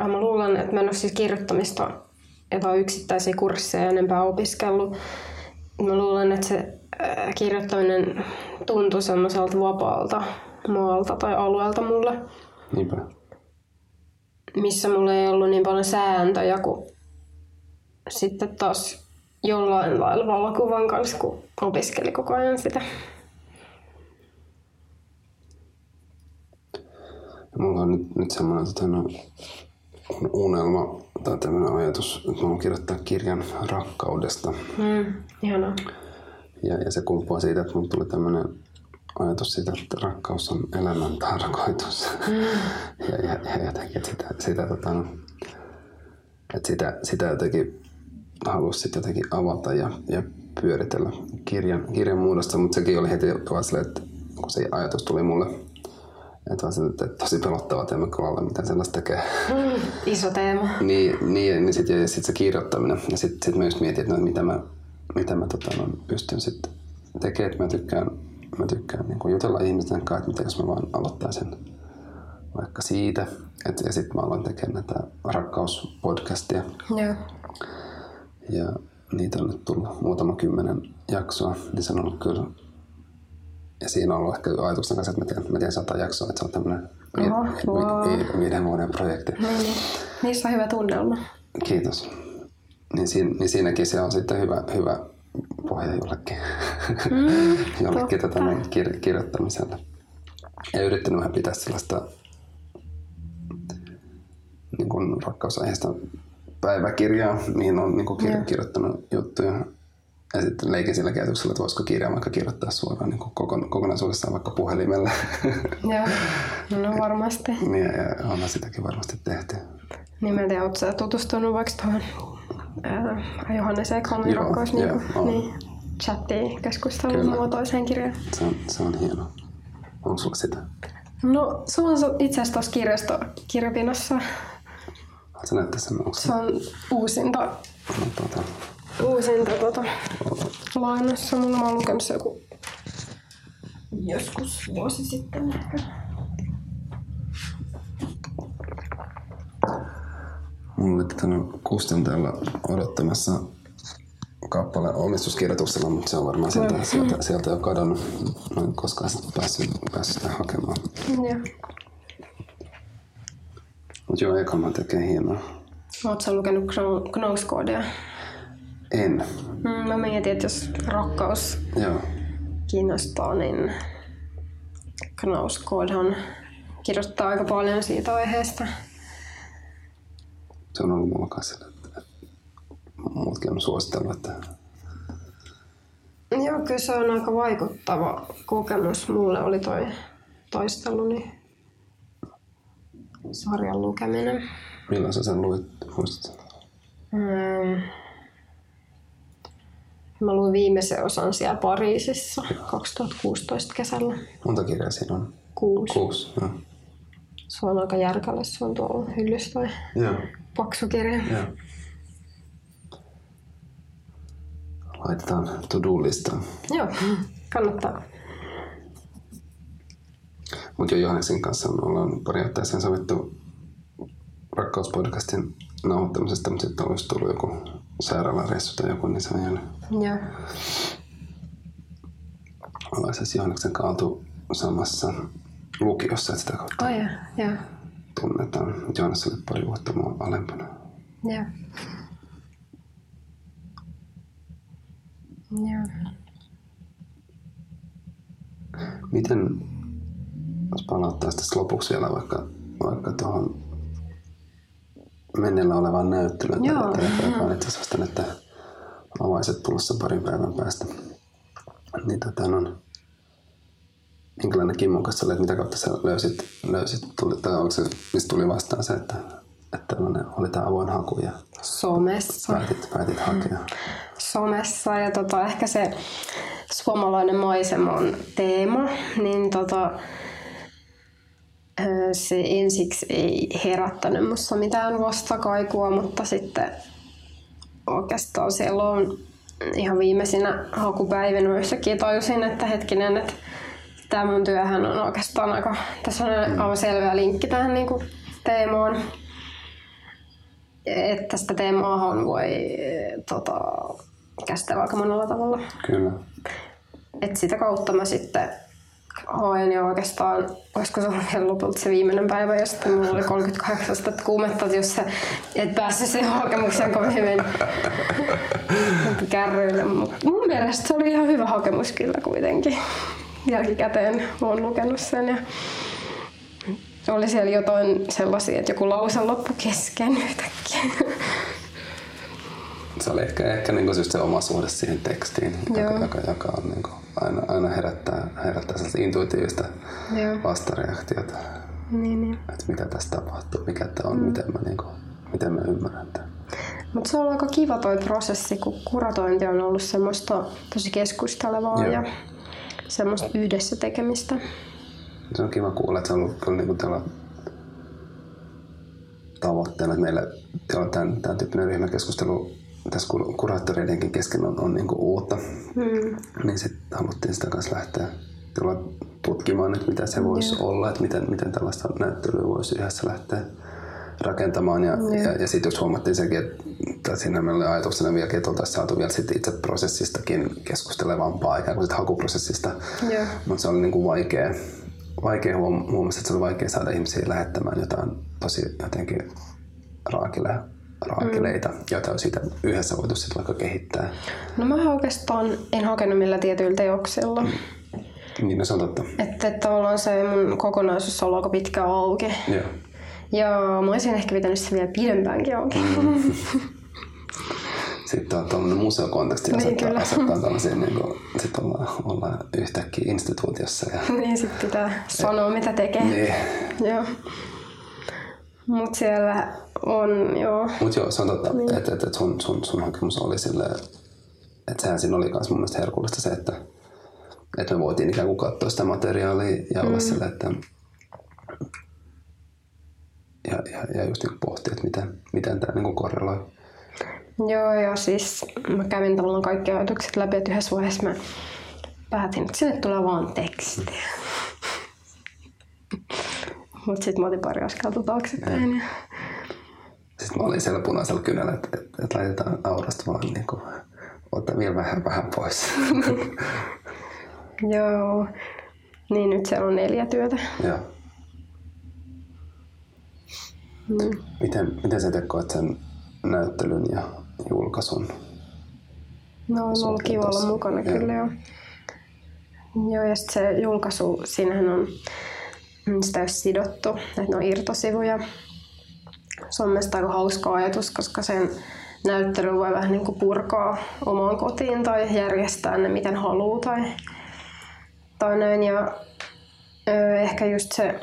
äh, mä luulen, että mä en ole siis kirjoittamista jotain yksittäisiä kursseja enempää opiskellut. Mä luulen, että se äh, kirjoittaminen tuntui semmoiselta vapaalta maalta tai alueelta mulle, Niinpä. Missä mulla ei ollut niin paljon sääntöjä kuin sitten taas jollain lailla valokuvan kanssa, kun opiskeli koko ajan sitä. Mulla on nyt, nyt semmoinen tota, no, un- unelma tai tämmöinen ajatus, että mä haluan kirjoittaa kirjan rakkaudesta. Mm, ihanaa. Ja, ja se kumpuaa siitä, että mulla tuli tämmöinen ajatus siitä, että rakkaus on elämän tarkoitus. ja, ja, ja jotenkin että sitä, sitä, tota, no, että sitä, sitä jotenkin halusi sitten jotenkin avata ja, ja pyöritellä kirjan, kirjan muodossa, mutta sekin oli heti vaan silleen, että kun se ajatus tuli mulle, että vaan silleen, että tosi mä kyllä ole mitään sellaista tekee. Mm, iso teema. Niin, niin, niin sitten sit se kirjoittaminen. Ja sitten sit mä just mietin, että no, mitä mä, mitä mä tota, no, pystyn sitten tekemään. Että mä tykkään, mä tykkään niin jutella ihmisten kanssa, että miten jos mä vaan aloittaisin vaikka siitä. Et, ja sitten mä aloin tekemään näitä rakkauspodcastia. Joo. Ja niitä on nyt tullut muutama kymmenen jaksoa. Niin se on ollut kyllä... Ja siinä on ollut ehkä ajatuksena kanssa, että mä teen, mä teen sata jaksoa. Että se on tämmöinen viiden vuoden projekti. Niin, niin. Niissä on hyvä tunnelma. Kiitos. Niin, siinä, niin siinäkin se on sitten hyvä, hyvä pohja jollekin, mm, jollekin totta. tätä näin kir- kirjoittamiselle. Ja yrittänyt vähän pitää sellaista niin kuin rakkausaiheesta päiväkirjaa, mihin on niin kuin kir- kirjoittanut juttuja. Ja sitten leikin sillä ajatuksella, että voisiko kirjaa vaikka kirjoittaa suoraan niin kokon, kokonaisuudessaan vaikka puhelimella. Joo, no varmasti. niin, ja onhan sitäkin varmasti tehty. Niin mä en tiedä, ootko sä tutustunut vaikka tuohon ää, Johannes Ekholmin Joo, rakkaus joo, niin, on. niin, chattiin keskustelun Kyllä. muotoiseen kirjaan. Se on, se on hieno. Onko sulla sitä? No, se on se- itse asiassa tuossa kirjastokirjapinossa. Haluatko näyttää sen? Onko se? Se on uusinta, No, tuota, uusinta tota, lainassa. Mulla mä oon lukenut se joku joskus vuosi sitten ehkä. Mulla oli tänne kustantajalla odottamassa kappale omistuskirjoituksella, mutta se on varmaan sieltä, sieltä, sieltä jo kadonnut. Mä en koskaan sitä päässyt, päässyt sitä hakemaan. Joo. Mutta joo, Ekalman tekee hienoa. Oot sä lukenut Kno- Knouskoodia? En. Mm, mä mietin, että jos rakkaus Joo. kiinnostaa, niin Knauskodhan kirjoittaa aika paljon siitä aiheesta. Se on ollut mulla kanssa sillä, että muutkin on suositellut, että Joo, kyllä se on aika vaikuttava kokemus. Mulle oli toi taisteluni sarjan lukeminen. milloin sä sen luit, muistatko? Mm. Mä luin viimeisen osan siellä Pariisissa 2016 kesällä. Monta kirjaa siinä on? Kuusi. Kuusi. Joo. Se on aika järkällä, se on tuolla hyllyssä toi Joo. Paksu kirja. Joo. Laitetaan to-do-listaan. Joo, kannattaa. Mutta jo Johanneksen kanssa me ollaan periaatteessa sovittu rakkauspodcastin nauhoittamisesta, mutta sitten olisi tullut joku sairaalareissu tai joku, niin se on jäänyt. Joo. Ollaan siis Johanneksen kaatu samassa lukiossa, että sitä kautta Oh, joo, joo. Tunnetaan. Johannes oli pari vuotta mua alempana. Joo. Joo. Miten, jos palattaisiin tässä lopuksi vielä vaikka, vaikka tuohon menneellä olevaan näyttelyyn, Joo. tai joka on itse asiassa nyt avaiset tulossa parin päivän päästä. Niin tota on, minkälainen Kimmon kanssa olet, mitä kautta sä löysit, löysit tuli, tai onko se, mistä tuli vastaan se, että, että oli tämä avoin haku ja Somessa. päätit, päätit hakea. Somessa ja tota, ehkä se suomalainen maisema on teema, niin tota, se ensiksi ei herättänyt minussa mitään vastakaikua, mutta sitten oikeastaan siellä on ihan viimeisinä hakupäivinä yhtäkkiä tajusin, että hetkinen, että tämä mun työhän on oikeastaan aika, tässä on aivan selvä linkki tähän niin kuin teemaan. Että sitä teemaahan voi tota, käsitellä aika monella tavalla. Kyllä. Et sitä kautta mä sitten haen ja oikeastaan, olisiko se ollut vielä lopulta se viimeinen päivä, jos mulla oli 38 astetta kuumetta, jos sä et päässyt sen hakemukseen kovin hyvin kärryille. Mut mun mielestä se oli ihan hyvä hakemus kyllä kuitenkin. Jälkikäteen olen lukenut sen ja oli siellä jotain sellaisia, että joku lause loppu kesken yhtäkkiä. Se oli ehkä, ehkä niin kuin just se oma suhde siihen tekstiin, joka, Joo. joka, joka on niin kuin aina, aina herättää, herättää sellaista intuitiivista Joo. vastareaktiota, Niin, niin. että mitä tässä tapahtuu, mikä tämä on, mm. miten, mä, niin kuin, miten mä ymmärrän tämän. Mutta se on aika kiva toi prosessi, kun kuratointi on ollut semmoista tosi keskustelevaa Joo. ja semmoista yhdessä tekemistä. Se on kiva kuulla, että se on ollut kyllä niin kuin tällä tavoitteena, että meillä tämän, tämän tyyppinen ryhmäkeskustelu tässä kur- kuraattoreidenkin kesken on, on niin kuin uutta. Mm. Niin sitten haluttiin sitä kanssa lähteä tulla tutkimaan, että mitä se voisi olla, että miten, miten tällaista näyttelyä voisi yhdessä lähteä rakentamaan. Ja, ja, ja sitten just huomattiin sekin, että siinä meillä oli ajatuksena vieläkin, että oltaisiin saatu vielä sit itse prosessistakin keskustelevampaa, ikään kuin sit hakuprosessista. Joo. Mutta se oli niin kuin vaikea, vaikea huom- huomasi, että se oli vaikea saada ihmisiä lähettämään jotain tosi jotenkin raakile, raakileita, mm. joita olisi siitä yhdessä voitu sitten vaikka kehittää. No mä oikeastaan en hakenut millä tietyillä teoksilla. Niin, no se on totta. Että, että tavallaan se mun kokonaisuus on ollut aika pitkä auki. Joo. Ja mä olisin ehkä pitänyt sitä vielä pidempäänkin auki. Mm. Sitten on tuollainen museokonteksti Niin, asettaa, kyllä. asettaa tällaisia, niin kuin, sit ollaan, ollaan yhtäkkiä instituutiossa. Ja, niin sit pitää sanoa mitä tekee. niin. Joo. Mut siellä on, joo. Mutta joo, se on totta, niin. että et, et sun, sun, sun hakemus oli silleen, että sehän siinä oli myös mun mielestä herkullista se, että, että me voitiin ikään kuin katsoa sitä materiaalia ja olla silleen, että ja, ja, ja just niin pohtia, että miten, miten tämä niin korreloi. Joo, ja siis mä kävin tavallaan kaikki ajatukset läpi, että yhdessä vaiheessa mä päätin, että sinne tulee vaan tekstiä. Mutta sitten mä otin pari askelta taaksepäin. Ja... Sitten mä olin siellä punaisella kynällä, että, että, että laitetaan aurasta vaan niin kuin, ottaa vielä vähän, vähän pois. Joo. Niin nyt siellä on neljä työtä. Joo. Mm. Miten, miten sä tekoit sen näyttelyn ja julkaisun? No on ollut kiva olla mukana Joo. kyllä joo. Joo, ja sitten se julkaisu, siinähän on mm, sitä ole sidottu, että ne on irtosivuja. Se on mielestäni aika hauska ajatus, koska sen näyttely voi vähän niin kuin purkaa omaan kotiin tai järjestää ne miten haluaa tai, tai näin. Ja ö, ehkä just se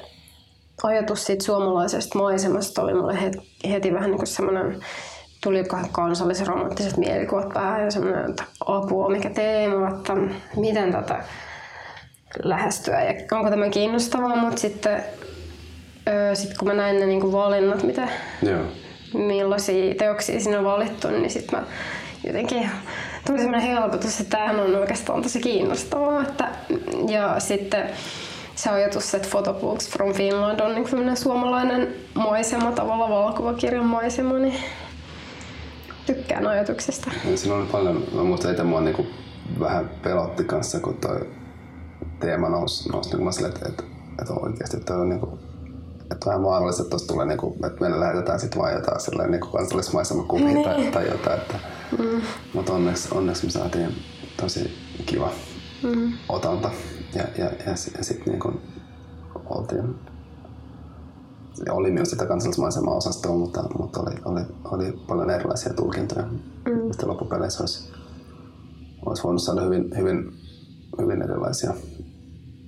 ajatus siitä suomalaisesta maisemasta oli mulle heti, heti vähän niin kuin semmoinen, tuli kansallisen romanttiset mielikuvat päähän ja semmoinen, että apua, mikä teema, että miten tätä lähestyä ja onko tämä kiinnostavaa, mutta sitten öö, sit kun mä näin ne niinku valinnat, mitä, Joo. millaisia teoksia siinä on valittu, niin sitten mä jotenkin tuli semmoinen helpotus, että tämähän on oikeastaan tosi kiinnostavaa. Että, ja sitten se ajatus, että Photobooks from Finland on niin suomalainen maisema, tavallaan valokuvakirjan maisema, niin tykkään ajatuksesta. Ja siinä oli paljon, mä muistan itse mua niinku vähän pelotti kanssa, kun toi teema nousi, nousi mä silleen, että, että, että oikeasti toi on niinku, että vähän vaarallista, että tuossa tulee niinku, että meille lähetetään sitten vaan jotain silleen niinku kansallismaisemakuvia niin. tai, tai jotain, että, mm. mutta onneksi, onneksi me saatiin tosi kiva mm. otanta ja, ja, ja, ja sitten niinku oltiin ja oli myös sitä kansallismaisemaa osastoa, mutta, mutta oli, oli, oli paljon erilaisia tulkintoja. Mm. Sitten loppupeleissä olisi olisi voinut saada hyvin, hyvin, hyvin erilaisia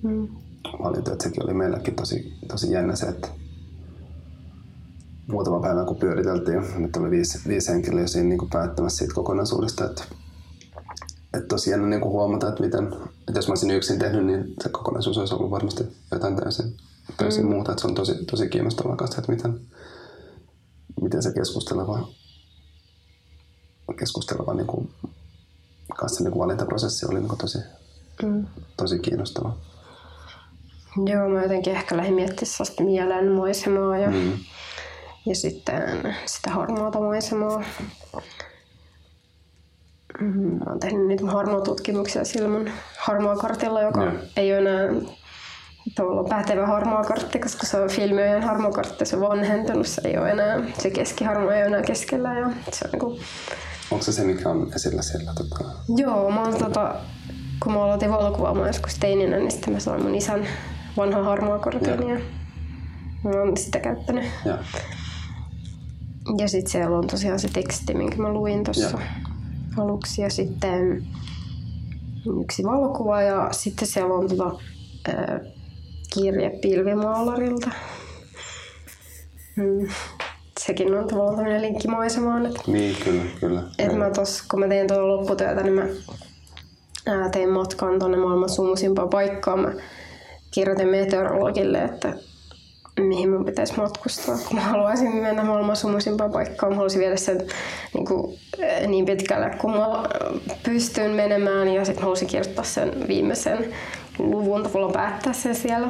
Mm. valintoja. Sekin oli meilläkin tosi, tosi jännä se, että muutama päivä kun pyöriteltiin, nyt oli viisi, viisi henkilöä siinä niin kuin päättämässä siitä kokonaisuudesta, että, että tosi jännä niin kuin huomata, että, miten, että jos mä olisin yksin tehnyt, niin se kokonaisuus olisi ollut varmasti jotain täysin, täysin mm. muuta. Että se on tosi, tosi kiinnostavaa kanssa, että miten, miten se keskusteleva, keskusteleva niin kuin, kanssa niin kuin valintaprosessi oli niin kuin tosi, Mm. tosi kiinnostava. Joo, mä jotenkin ehkä lähdin miettimään sellaista mielenmaisemaa ja, Mm. ja sitten sitä harmaata maisemaa. Mm, Mä oon tehnyt niitä harmaa-tutkimuksia sillä mun harmaa kartilla, joka Joo. ei ole enää tavallaan pätevä harmaa kartti, koska se on filmiojen harmaa kartti, se on vanhentunut, se ei ole enää, se keskiharmaa ei ole enää keskellä ja se on niin kuin Onko se se, mikä on esillä siellä? Tota... Joo, mä oon tota, kun mä aloitin valokuvaamaan joskus teininä, niin sitten mä sain mun isän vanhan harmaa kortin Joo. ja mä oon sitä käyttänyt. Ja. Ja sitten siellä on tosiaan se teksti, minkä mä luin tuossa. Aluksi. Ja sitten yksi valokuva ja sitten siellä on tota, ää, kirje pilvimaalarilta. Mm. Sekin on tavallaan tämmöinen linkki maisemaan, että Niin, kyllä, kyllä. et mä tos, kun mä tein tuolla lopputyötä, niin mä ää, tein matkan tuonne maailman sumusimpaan paikkaan. Mä kirjoitin meteorologille, että mihin mun pitäisi matkustaa. Kun mä haluaisin mennä maailman sumusimpaan paikkaan, mä haluaisin viedä sen niin, kuin, ää, niin pitkälle, kun mä pystyn menemään. Ja sitten mä haluaisin kirjoittaa sen viimeisen luvun, tavallaan päättää sen siellä.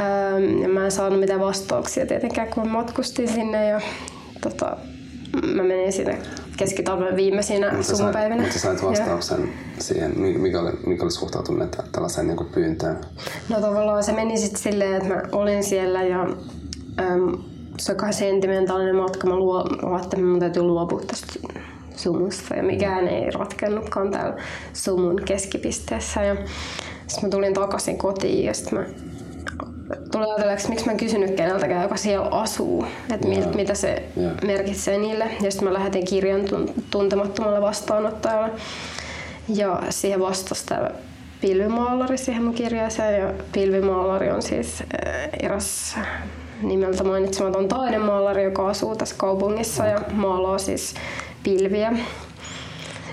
Ähm, ja mä en saanut mitään vastauksia tietenkään, kun mä matkustin sinne ja tota, mä menin sinne keskitalven viimeisinä sumupäivinä. mutta sä sait Ja- vastauksen siihen, mi- mikä oli, mikä oli suhtautuminen tä- tällaiseen niin pyyntöön. No tavallaan se meni sitten silleen, että mä olin siellä ja äm, se on kai sentimentaalinen matka. Mä, luo, ajattelin, että mun täytyy luopua tästä sumusta ja mikään ei ratkennutkaan täällä sumun keskipisteessä. Ja sitten mä tulin takaisin kotiin ja sitten mä tulin ajatelleeksi, miksi mä en kysynyt keneltäkään, joka siellä asuu, että Joo. mil, mitä se Joo. merkitsee niille. Ja sitten mä lähetin kirjan tun- tuntemattomalle vastaanottajalle. Ja siihen vastasi tämä pilvimaalari siihen mun kirjaaseen. Ja pilvimaalari on siis äh, eräs nimeltä mainitsematon taidemaalari, joka asuu tässä kaupungissa ja maalaa siis pilviä.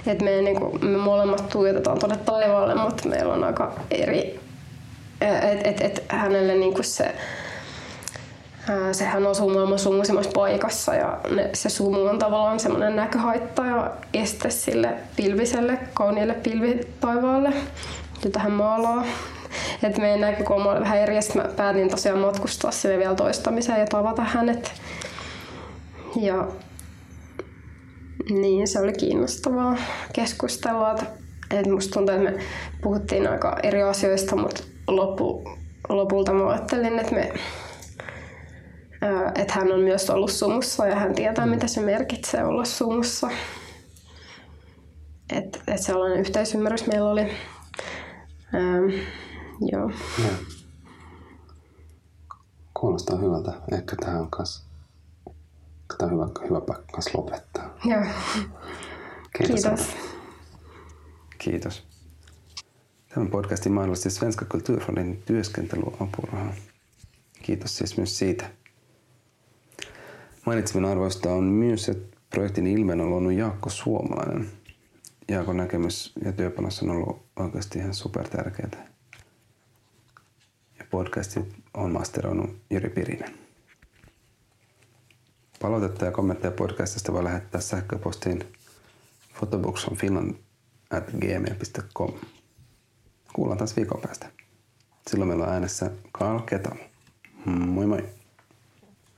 Et me, niinku, me molemmat tuijotetaan tuonne taivaalle, mutta meillä on aika eri... Et, et, et hänelle niinku se, ää, sehän asuu maailman sumuisimmassa paikassa ja ne, se sumu on tavallaan semmoinen näköhaitta ja este sille pilviselle, kauniille pilvitaivaalle, jota hän maalaa. Et meidän näkökulma oli vähän eri mä päätin tosiaan matkustaa sinne vielä toistamiseen ja tavata hänet. Ja niin, se oli kiinnostavaa keskustelua. että- Et musta tuntuu, että me puhuttiin aika eri asioista, mutta loppu, lopulta mä ajattelin, että, me, ää, että hän on myös ollut sumussa ja hän tietää, mitä se merkitsee olla sumussa. Että et sellainen yhteisymmärrys meillä oli. Ähm, joo. Joo. Kuulostaa hyvältä. Ehkä tähän on kans, tämä on hyvä, hyvä paikka lopettaa. Joo. Kiitos. Kiitos. Anna. Kiitos. Tämän podcastin mahdollisti Svenska Kulturfondin työskentelyapuraha. Kiitos siis myös siitä. Mainitseminen arvoista on myös, että projektin ilmeen on luonut Jaakko Suomalainen. Jaakon näkemys ja työpanos on ollut oikeasti ihan super tärkeää. Ja podcastit on masteroinut Jyri Pirinen. Palautetta ja kommentteja podcastista voi lähettää sähköpostiin photobookfromfinland at gmail.com. Kuullaan taas viikon päästä. Silloin meillä on äänessä Karl Ketamo. Moi moi!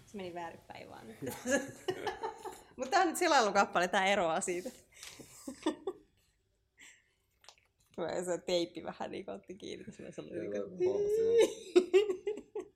Se meni väärinpäin vaan nyt. Mutta tää on nyt selailukappale, tää eroaa siitä. Mä se teippi vähän niin kuin otti kiinni, mä sanoin, niin kuin...